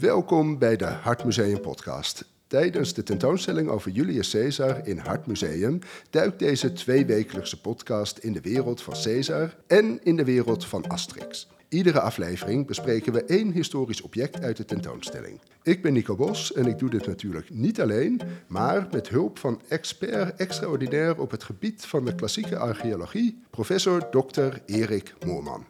Welkom bij de Hartmuseum podcast. Tijdens de tentoonstelling over Julius Caesar in Hartmuseum duikt deze tweewekelijkse podcast in de wereld van Caesar en in de wereld van Asterix. Iedere aflevering bespreken we één historisch object uit de tentoonstelling. Ik ben Nico Bos en ik doe dit natuurlijk niet alleen, maar met hulp van expert extraordinair op het gebied van de klassieke archeologie, professor Dr. Erik Moorman.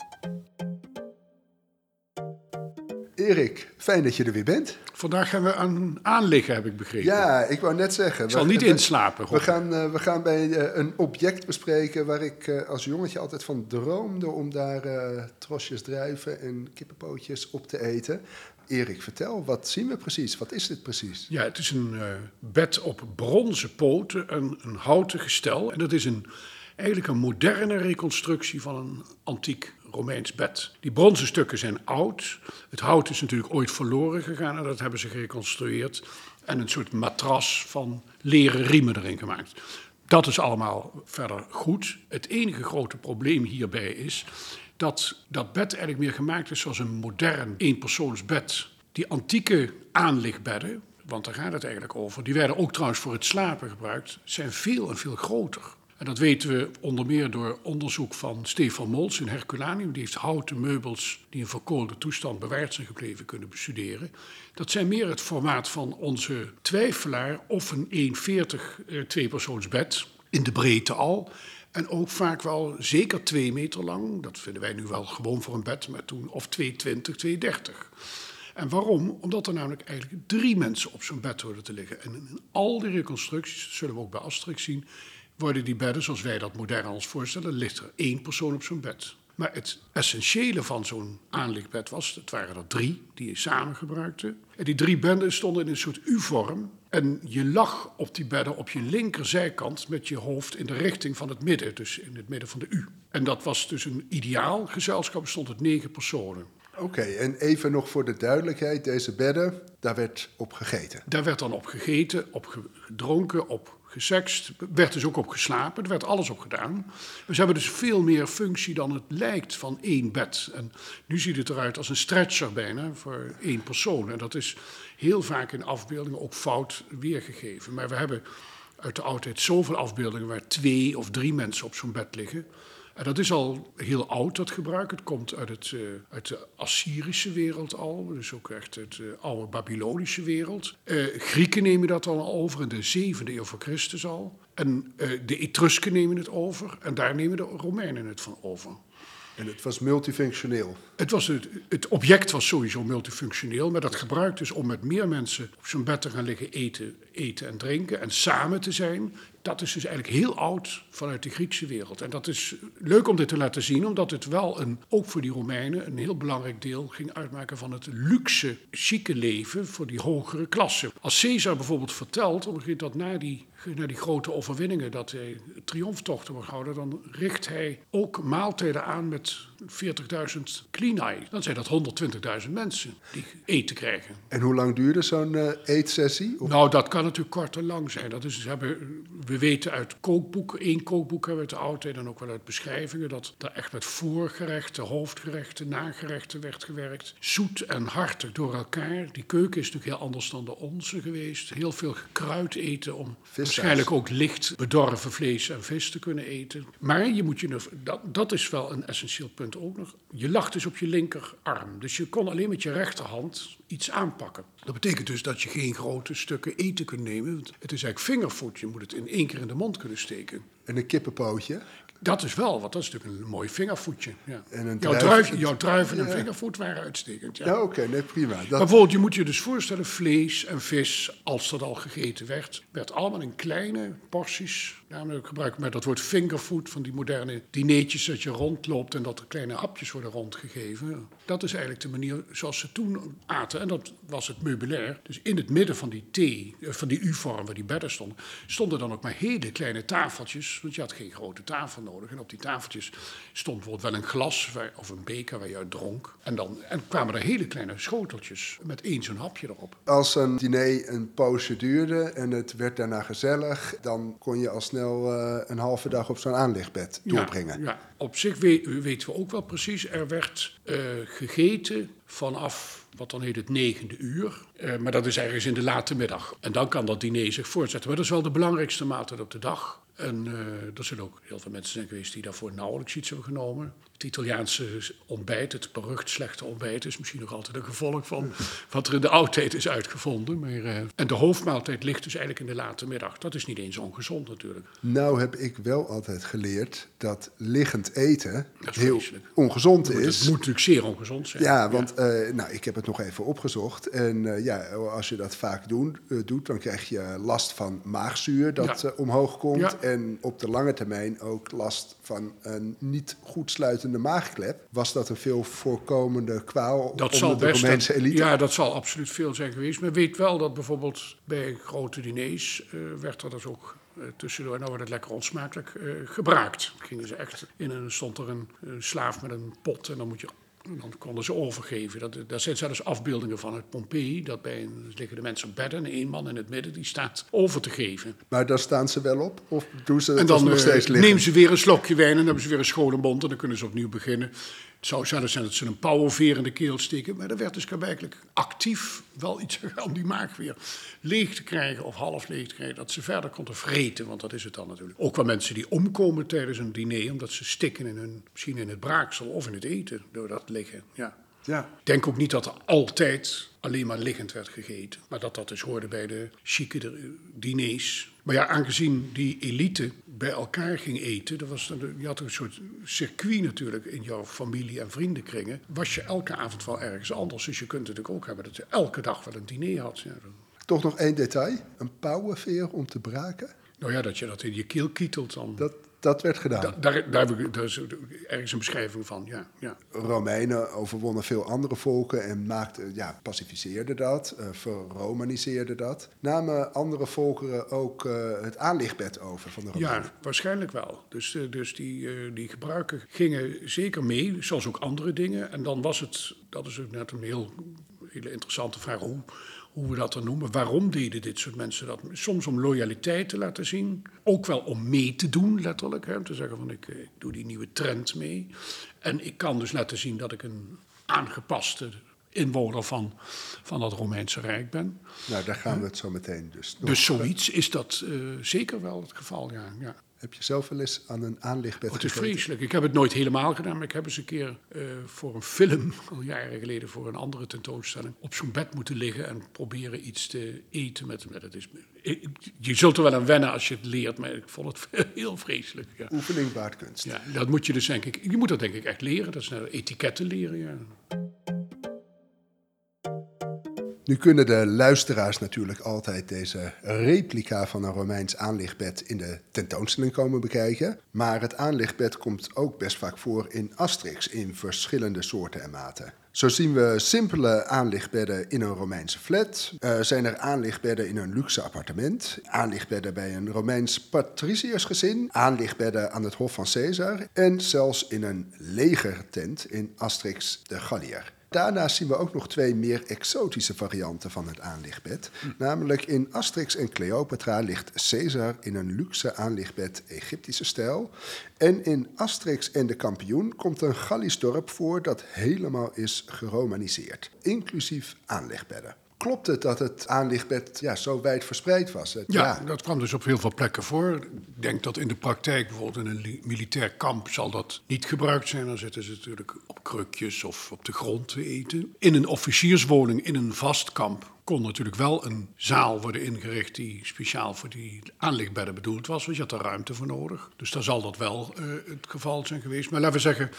Erik, fijn dat je er weer bent. Vandaag gaan we aan aanliggen, heb ik begrepen. Ja, ik wou net zeggen. Ik zal we- niet we- inslapen. We gaan, eh, we gaan bij eh, een object bespreken waar ik eh, als jongetje altijd van droomde om daar trosjes druiven en kippenpootjes op te eten. Erik, vertel, wat zien we precies? Wat is dit precies? Ja, het is een bed op bronzen poten, een, een houten gestel. En dat is een, eigenlijk een moderne reconstructie van een antiek Romeins bed. Die bronzen stukken zijn oud. Het hout is natuurlijk ooit verloren gegaan en dat hebben ze gereconstrueerd. En een soort matras van leren riemen erin gemaakt. Dat is allemaal verder goed. Het enige grote probleem hierbij is dat dat bed eigenlijk meer gemaakt is zoals een modern eenpersoonsbed. Die antieke aanligbedden, want daar gaat het eigenlijk over, die werden ook trouwens voor het slapen gebruikt, zijn veel en veel groter. En dat weten we onder meer door onderzoek van Stefan Mols in Herculaneum. Die heeft houten meubels die in verkoolde toestand bewaard zijn gebleven kunnen bestuderen. Dat zijn meer het formaat van onze twijfelaar of een 1,40 eh, tweepersoonsbed, in de breedte al. En ook vaak wel zeker twee meter lang. Dat vinden wij nu wel gewoon voor een bed, maar toen of 2,20, 2,30. En waarom? Omdat er namelijk eigenlijk drie mensen op zo'n bed hoorden te liggen. En in al die reconstructies, dat zullen we ook bij Asterix zien, worden die bedden, zoals wij dat modern ons voorstellen, ligt er één persoon op zo'n bed. Maar het essentiële van zo'n aanlichtbed was, het waren er drie die je samen gebruikte. En die drie bedden stonden in een soort U-vorm. En je lag op die bedden op je linkerzijkant met je hoofd in de richting van het midden, dus in het midden van de U. En dat was dus een ideaal gezelschap, stond het negen personen. Oké, en even nog voor de duidelijkheid, deze bedden, daar werd op gegeten. Daar werd dan op gegeten, op gedronken, op gesext. werd dus ook op geslapen. Er werd alles op gedaan. We hebben dus veel meer functie dan het lijkt van één bed. En nu ziet het eruit als een stretcher bijna voor één persoon. En dat is heel vaak in afbeeldingen ook fout weergegeven. Maar we hebben uit de oudheid zoveel afbeeldingen waar twee of drie mensen op zo'n bed liggen. En dat is al heel oud, dat gebruik. Het komt uit, het, eh, uit de Assyrische wereld al, dus ook echt uit de oude Babylonische wereld. Eh, Grieken nemen dat al over in de 7e eeuw voor Christus al. En eh, de Etrusken nemen het over en daar nemen de Romeinen het van over. En het was multifunctioneel. Het, was het, object was sowieso multifunctioneel, maar dat gebruikt dus om met meer mensen op zo'n bed te gaan liggen eten, eten en drinken en samen te zijn. Dat is dus eigenlijk heel oud vanuit de Griekse wereld. En dat is leuk om dit te laten zien, omdat het wel een, ook voor die Romeinen een heel belangrijk deel ging uitmaken van het luxe, chique leven voor die hogere klasse. Als Caesar bijvoorbeeld vertelt, dat na die, na die grote overwinningen, dat hij triomftochten wordt gehouden, dan richt hij ook maaltijden aan met 40.000 Dan zijn dat 120.000 mensen die eten krijgen. En hoe lang duurde zo'n eh, eetsessie? Of- Nou, dat kan natuurlijk kort en lang zijn. Dat is, hebben, we weten uit kookboeken, één kookboek hebben we uit de oudheid en ook wel uit beschrijvingen, dat er echt met voorgerechten, hoofdgerechten, nagerechten werd gewerkt. Zoet en hartig door elkaar. Die keuken is natuurlijk heel anders dan de onze geweest. Heel veel gekruid eten om waarschijnlijk ook licht bedorven vlees en vis te kunnen eten. Maar je moet je, dat, dat is wel een essentieel punt ook nog. Je lag dus op je linkerarm. Dus je kon alleen met je rechterhand iets aanpakken. Dat betekent dus dat je geen grote stukken eten kunt nemen. want Het is eigenlijk vingerfood. Je moet het in één keer in de mond kunnen steken. En een kippenpootje? Dat is wel, want dat is natuurlijk een mooi vingervoetje. Ja. En een jouw, druif- jouw druiven en Ja. vingervoet waren uitstekend. Ja. Ja, oké, nee, prima. Maar bijvoorbeeld, je moet je dus voorstellen, vlees en vis, als dat al gegeten werd, werd allemaal in kleine porties. Namelijk gebruik met dat woord fingerfood van die moderne dineetjes dat je rondloopt en dat er kleine hapjes worden rondgegeven. Dat is eigenlijk de manier zoals ze toen aten. En dat was het meubilair. Dus in het midden van die T, eh, van die U-vorm waar die bedden stonden, stonden dan ook maar hele kleine tafeltjes. Want je had geen grote tafel nodig. En op die tafeltjes stond bijvoorbeeld wel een glas waar, of een beker waar je uit dronk. En dan en kwamen er hele kleine schoteltjes met één zo'n hapje erop. Als een diner een poosje duurde en het werd daarna gezellig, dan kon je al snel uh, een halve dag op zo'n aanlichtbed doorbrengen. Ja, ja. op zich we, weten we ook wel precies, er werd uh, gegeten vanaf wat dan heet het negende uur. Uh, maar dat is ergens in de late middag. En dan kan dat diner zich voortzetten. Maar dat is wel de belangrijkste maaltijd op de dag. En uh, er zullen ook heel veel mensen zijn geweest die daarvoor nauwelijks iets hebben genomen. Het Italiaanse ontbijt, het berucht slechte ontbijt, is misschien nog altijd een gevolg van wat er in de oudheid is uitgevonden. Maar, uh, en de hoofdmaaltijd ligt dus eigenlijk in de late middag. Dat is niet eens ongezond natuurlijk. Nou heb ik wel altijd geleerd dat liggend eten heel ongezond is. Het moet natuurlijk zeer ongezond zijn. Ja, want ja. Uh, nou, ik heb het nog even opgezocht. En ja, als je dat vaak doen, doet, dan krijg je last van maagzuur dat ja. omhoog komt. Ja. En op de lange termijn ook last van een niet goed sluitende maagklep. Was dat een veel voorkomende kwaal dat onder de Romeinse elite? Ja, dat zal absoluut veel zijn geweest. Maar weet wel dat bijvoorbeeld bij grote diners uh, werd er dus ook uh, tussendoor, nou wordt het lekker onsmakelijk, uh, gebruikt. Gingen ze echt in een, stond er een, een slaaf met een pot en dan moet je dan konden ze overgeven. Dat, daar zijn zelfs afbeeldingen van het Pompeii. Dat bij een, liggen de mensen op bedden en één man in het midden die staat over te geven. Maar daar staan ze wel op? Of doen ze en dan nog steeds liggen? nemen ze weer een slokje wijn en dan hebben ze weer een schone mond en dan kunnen ze opnieuw beginnen. Het zou zelfs zijn dat ze een pauwenveer in de keel steken. Maar er werd dus werkelijk actief wel iets om die maag weer leeg te krijgen of half leeg te krijgen. Dat ze verder konden vreten, want dat is het dan natuurlijk. Ook wel mensen die omkomen tijdens een diner omdat ze stikken in hun, misschien in het braaksel of in het eten door dat liggen. Ja. Ja. Ik denk ook niet dat er altijd alleen maar liggend werd gegeten. Maar dat dat dus hoorde bij de chique diners. Maar ja, aangezien die elite bij elkaar ging eten... Er was, je had een soort circuit natuurlijk in jouw familie- en vriendenkringen... was je elke avond wel ergens anders. Dus je kunt het natuurlijk ook hebben dat je elke dag wel een diner had. Ja. Toch nog één detail. Een pauwenveer om te braken. Nou ja, dat je dat in je keel kietelt dan. Dat, dat werd gedaan. Da, daar, daar, daar is ergens een beschrijving van, ja. ja. Romeinen overwonnen veel andere volken en maakten, ja, pacificeerden dat, uh, verromaniseerden dat. Namen andere volkeren ook uh, het aanlichtbed over van de Romeinen? Ja, waarschijnlijk wel. Dus, uh, dus die, die gebruiken gingen zeker mee, zoals ook andere dingen. En dan was het, dat is ook net een heel, hele interessante vraag, hoe hoe we dat dan noemen. Waarom deden dit soort mensen dat? Soms om loyaliteit te laten zien. Ook wel om mee te doen, letterlijk. Hè? Om te zeggen van ik, ik doe die nieuwe trend mee. En ik kan dus laten zien dat ik een aangepaste inwoner van, van dat Romeinse Rijk ben. Nou, daar gaan we het zo meteen dus nog. Dus zoiets is dat uh, zeker wel het geval, ja. ja. Heb je zelf wel eens aan een aanlichtbed oh, Het is vreselijk. Ik heb het nooit helemaal gedaan, maar ik heb eens een keer uh, voor een film, al jaren geleden, voor een andere tentoonstelling, op zo'n bed moeten liggen en proberen iets te eten met. met het is, je zult er wel aan wennen als je het leert, maar ik vond het heel vreselijk. Ja. Oefening baart kunst. Ja, dat moet je dus denk ik. Je moet dat denk ik echt leren. Dat is nou etiketten leren. Ja. Nu kunnen de luisteraars natuurlijk altijd deze replica van een Romeins aanlichtbed in de tentoonstelling komen bekijken. Maar het aanlichtbed komt ook best vaak voor in Asterix in verschillende soorten en maten. Zo zien we simpele aanlichtbedden in een Romeinse flat. Uh, zijn er aanlichtbedden in een luxe appartement. Aanlichtbedden bij een Romeins patriciërsgezin. Aanlichtbedden aan het Hof van Caesar. En zelfs in een legertent in Asterix de Gallier. Daarnaast zien we ook nog twee meer exotische varianten van het aanlichtbed. Namelijk in Asterix en Cleopatra ligt Caesar in een luxe aanlichtbed Egyptische stijl. En in Asterix en de kampioen komt een Gallisch dorp voor dat helemaal is geromaniseerd, inclusief aanlichtbedden. Klopt het dat het aanlichtbed ja, zo wijd verspreid was? Het, ja, ja, dat kwam dus op heel veel plekken voor. Ik denk dat in de praktijk, bijvoorbeeld in een militair kamp, zal dat niet gebruikt zijn. Dan zitten ze natuurlijk op krukjes of op de grond te eten. In een officierswoning, in een vast kamp, kon natuurlijk wel een zaal worden ingericht die speciaal voor die aanlichtbedden bedoeld was. Want je had er ruimte voor nodig. Dus daar zal dat wel uh, het geval zijn geweest. Maar laten we zeggen,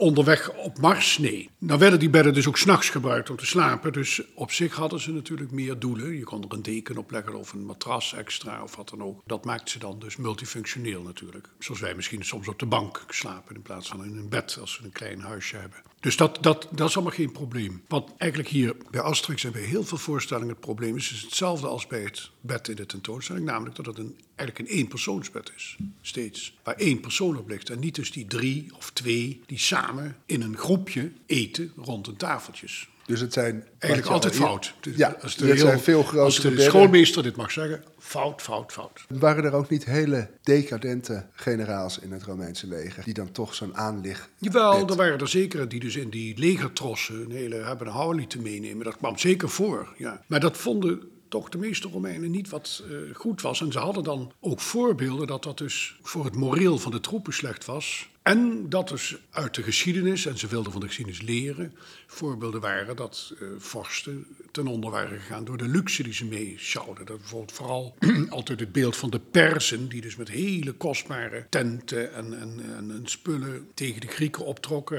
onderweg op Mars, nee. Nou werden die bedden dus ook s'nachts gebruikt om te slapen. Dus op zich hadden ze natuurlijk meer doelen. Je kon er een deken op leggen of een matras extra of wat dan ook. Dat maakt ze dan dus multifunctioneel natuurlijk. Zoals wij misschien soms op de bank slapen in plaats van in een bed als we een klein huisje hebben. Dus dat, dat, dat is allemaal geen probleem. Wat eigenlijk hier bij Asterix en bij heel veel voorstellingen het probleem is, is hetzelfde als bij het bed in de tentoonstelling. Namelijk dat het een, eigenlijk een éénpersoonsbed is. Steeds. Waar één persoon op ligt. En niet dus die drie of twee die samen in een groepje eten rond een tafeltjes. Dus het zijn... Eigenlijk altijd fout. Ja, als het zijn veel grotere Als de bedden. schoolmeester dit mag zeggen, fout, fout, fout. Waren er ook niet hele decadente generaals in het Romeinse leger... die dan toch zo'n aanleg... Jawel, er waren er zeker die dus in die legertrossen een hele hebben een lieten meenemen. Dat kwam zeker voor, ja. Maar dat vonden toch de meeste Romeinen niet wat eh, goed was. En ze hadden dan ook voorbeelden dat dat dus voor het moreel van de troepen slecht was. En dat dus uit de geschiedenis, en ze wilden van de geschiedenis leren, voorbeelden waren dat eh, vorsten ten onder waren gegaan door de luxe die ze meeschouwden. Dat bijvoorbeeld vooral altijd het beeld van de Persen, die dus met hele kostbare tenten en, en, en, en spullen tegen de Grieken optrokken.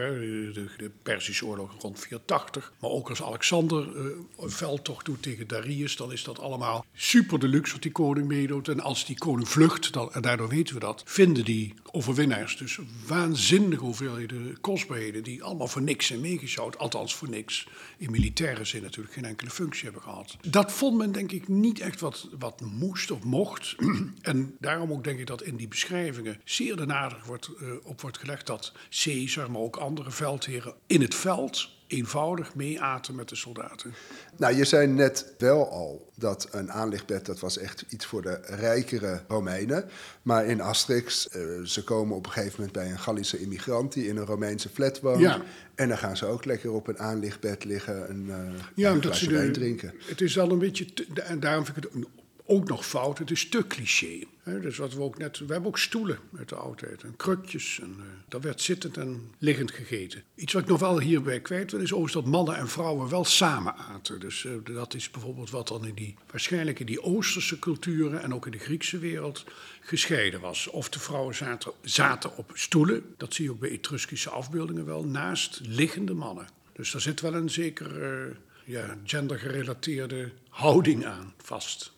De, de Perzische oorlog rond 480. Maar ook als Alexander eh, een veldtocht doet tegen Darius, dan is dat allemaal super de luxe wat die koning meedoet. En als die koning vlucht, dan, en daardoor weten we dat, vinden die overwinnaars dus waanzinnige hoeveelheden kostbaarheden die allemaal voor niks zijn meegeschouwd. Althans voor niks. In militaire zin natuurlijk geen enkele functie hebben gehad. Dat vond men denk ik niet echt wat, wat moest of mocht. en daarom ook denk ik dat in die beschrijvingen zeer de nadruk wordt, eh, op wordt gelegd dat Caesar, maar ook andere veldheren in het veld eenvoudig meeaten met de soldaten. Nou, je zei net wel al dat een aanlichtbed, dat was echt iets voor de rijkere Romeinen. Maar in Asterix, eh, ze komen op een gegeven moment bij een Gallische immigrant die in een Romeinse flat woont. Ja. En dan gaan ze ook lekker op een aanlichtbed liggen en eh Ja, een glaasje ze de, drinken. Het is al een beetje, te- en daarom vind ik het ook nog fout. Het is te cliché. Dus wat we ook net, we hebben ook stoelen uit de oudheid en krukjes. En uh, dat werd zittend en liggend gegeten. Iets wat ik nog wel hierbij kwijt wil is overigens dat mannen en vrouwen wel samen aten. Dus eh, dat is bijvoorbeeld wat dan in die, waarschijnlijk in die Oosterse culturen en ook in de Griekse wereld gescheiden was. Of de vrouwen zaten, zaten op stoelen, dat zie je ook bij Etruskische afbeeldingen wel, naast liggende mannen. Dus daar zit wel een zeker eh, ja, gendergerelateerde houding aan vast.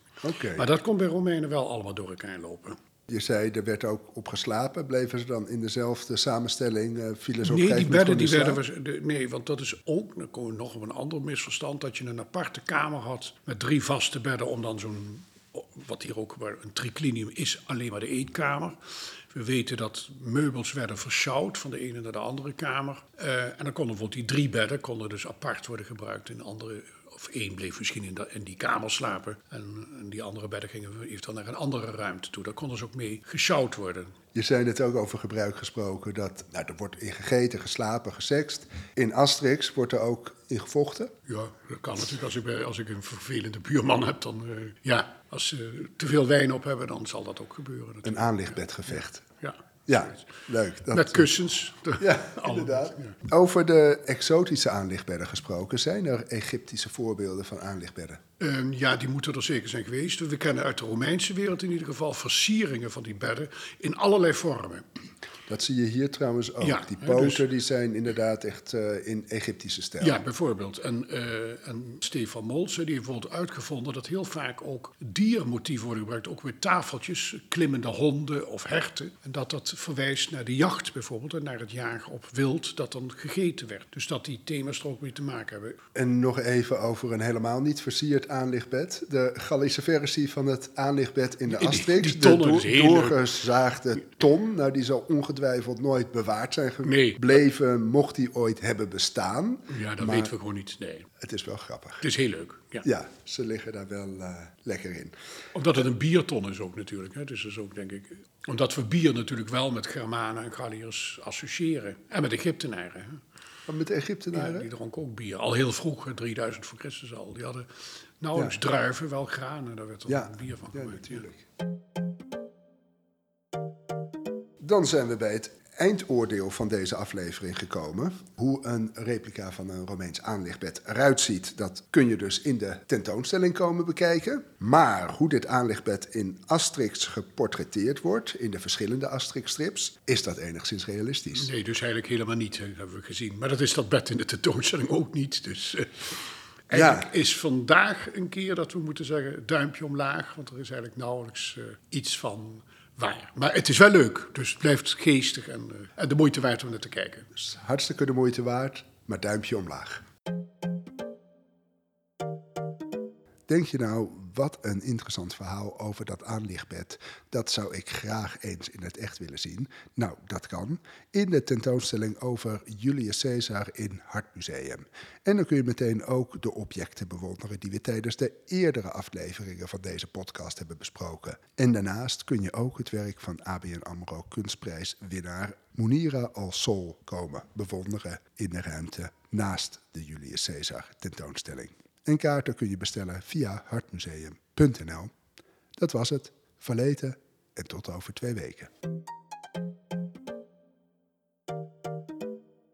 Maar dat komt bij Romeinen wel allemaal door elkaar lopen. Je zei, er werd ook op geslapen. Bleven ze dan in dezelfde samenstelling? eh vielen ze op Nee, die bedden, die werden, we- de- nee, want dat is ook, dan komen we nog op een ander misverstand, dat je een aparte kamer had met drie vaste bedden om dan zo'n, wat hier ook maar een triclinium is, alleen maar de eetkamer. We weten dat meubels werden versjouwd van de ene naar de andere kamer. Eh, en dan konden bijvoorbeeld die drie bedden konden dus apart worden gebruikt in andere of één bleef misschien in, dat- in die kamer slapen. En, en die andere bedden gingen eventueel naar een andere ruimte toe. Daar konden ze ook mee gesjouwd worden. Je zei net ook over gebruik gesproken dat nou, er wordt in gegeten, geslapen, gesext. In Asterix wordt er ook in gevochten. Ja, dat kan natuurlijk. Als ik, als ik een vervelende buurman heb, dan... eh, ja, als ze te veel wijn op hebben, dan zal dat ook gebeuren. Een natuurlijk. aanlichtbedgevecht. Ja. Ja, leuk. Dat, Met kussens. Ja, inderdaad. Over de exotische aanlichtbedden gesproken. Zijn er Egyptische voorbeelden van aanlichtbedden? Ehm, ja, die moeten er zeker zijn geweest. We kennen uit de Romeinse wereld in ieder geval versieringen van die bedden in allerlei vormen. Dat zie je hier trouwens ook. Ja, die poten dus- die zijn inderdaad echt eh, in Egyptische stijl. Ja, bijvoorbeeld. En, eh, en Stefan Molse die heeft bijvoorbeeld uitgevonden dat heel vaak ook diermotieven worden gebruikt. Ook weer tafeltjes, klimmende honden of herten. En dat dat verwijst naar de jacht bijvoorbeeld en naar het jagen op wild dat dan gegeten werd. Dus dat die thema's er ook mee te maken hebben. En nog even over een helemaal niet versierd aanlichtbed. De Gallische versie van het aanlichtbed in de Asterix. die tonnen, de doorgezaagde ton. Nou, die zal ongetwijfeld nooit bewaard zijn Nee. gebleven, mocht die ooit hebben bestaan. Ja, dat Maar weten we gewoon niet. Nee, Het is wel grappig. het is heel leuk. Ja. Ja, ze liggen daar wel eh, lekker in. Omdat het een bierton is ook natuurlijk. Hè. Dus dat is ook denk ik... Omdat we bier natuurlijk wel met Germanen en Galliërs associëren. En met Egyptenaren. Hè. Maar met de Ja, Egyptenaren? die dronken ook bier. Al heel vroeg, hè, 3000 voor Christus al. Die hadden nauwelijks druiven, wel granen. Daar werd er Ja, bier van ja, gemaakt. ja. natuurlijk. Dan zijn we bij het eindoordeel van deze aflevering gekomen. Hoe een replica van een Romeins aanlichtbed eruit ziet, dat kun je dus in de tentoonstelling komen bekijken. Maar hoe dit aanlichtbed in Asterix geportretteerd wordt, in de verschillende Asterix-strips, is dat enigszins realistisch. Nee, dus eigenlijk helemaal niet, hè, hebben we gezien. Maar dat is dat bed in de tentoonstelling ook niet. Dus eh, eigenlijk is vandaag een keer dat we moeten zeggen duimpje omlaag. Want er is eigenlijk nauwelijks eh, iets van Maar het is wel leuk. Dus het blijft geestig en, eh, de moeite waard om naar te kijken. Dus hartstikke de moeite waard. maar duimpje omlaag. Denk je nou, wat een interessant verhaal over dat aanlichtbed. Dat zou ik graag eens in het echt willen zien. Nou, dat kan. In de tentoonstelling over Julius Caesar in Hartmuseum. En dan kun je meteen ook de objecten bewonderen die we tijdens de eerdere afleveringen van deze podcast hebben besproken. En daarnaast kun je ook het werk van ABN AMRO kunstprijswinnaar Munira Al-Sol komen bewonderen in de ruimte naast de Julius Caesar tentoonstelling. En kaarten kun je bestellen via hartmuseum.nl. Dat was het. Verleten en tot over twee weken.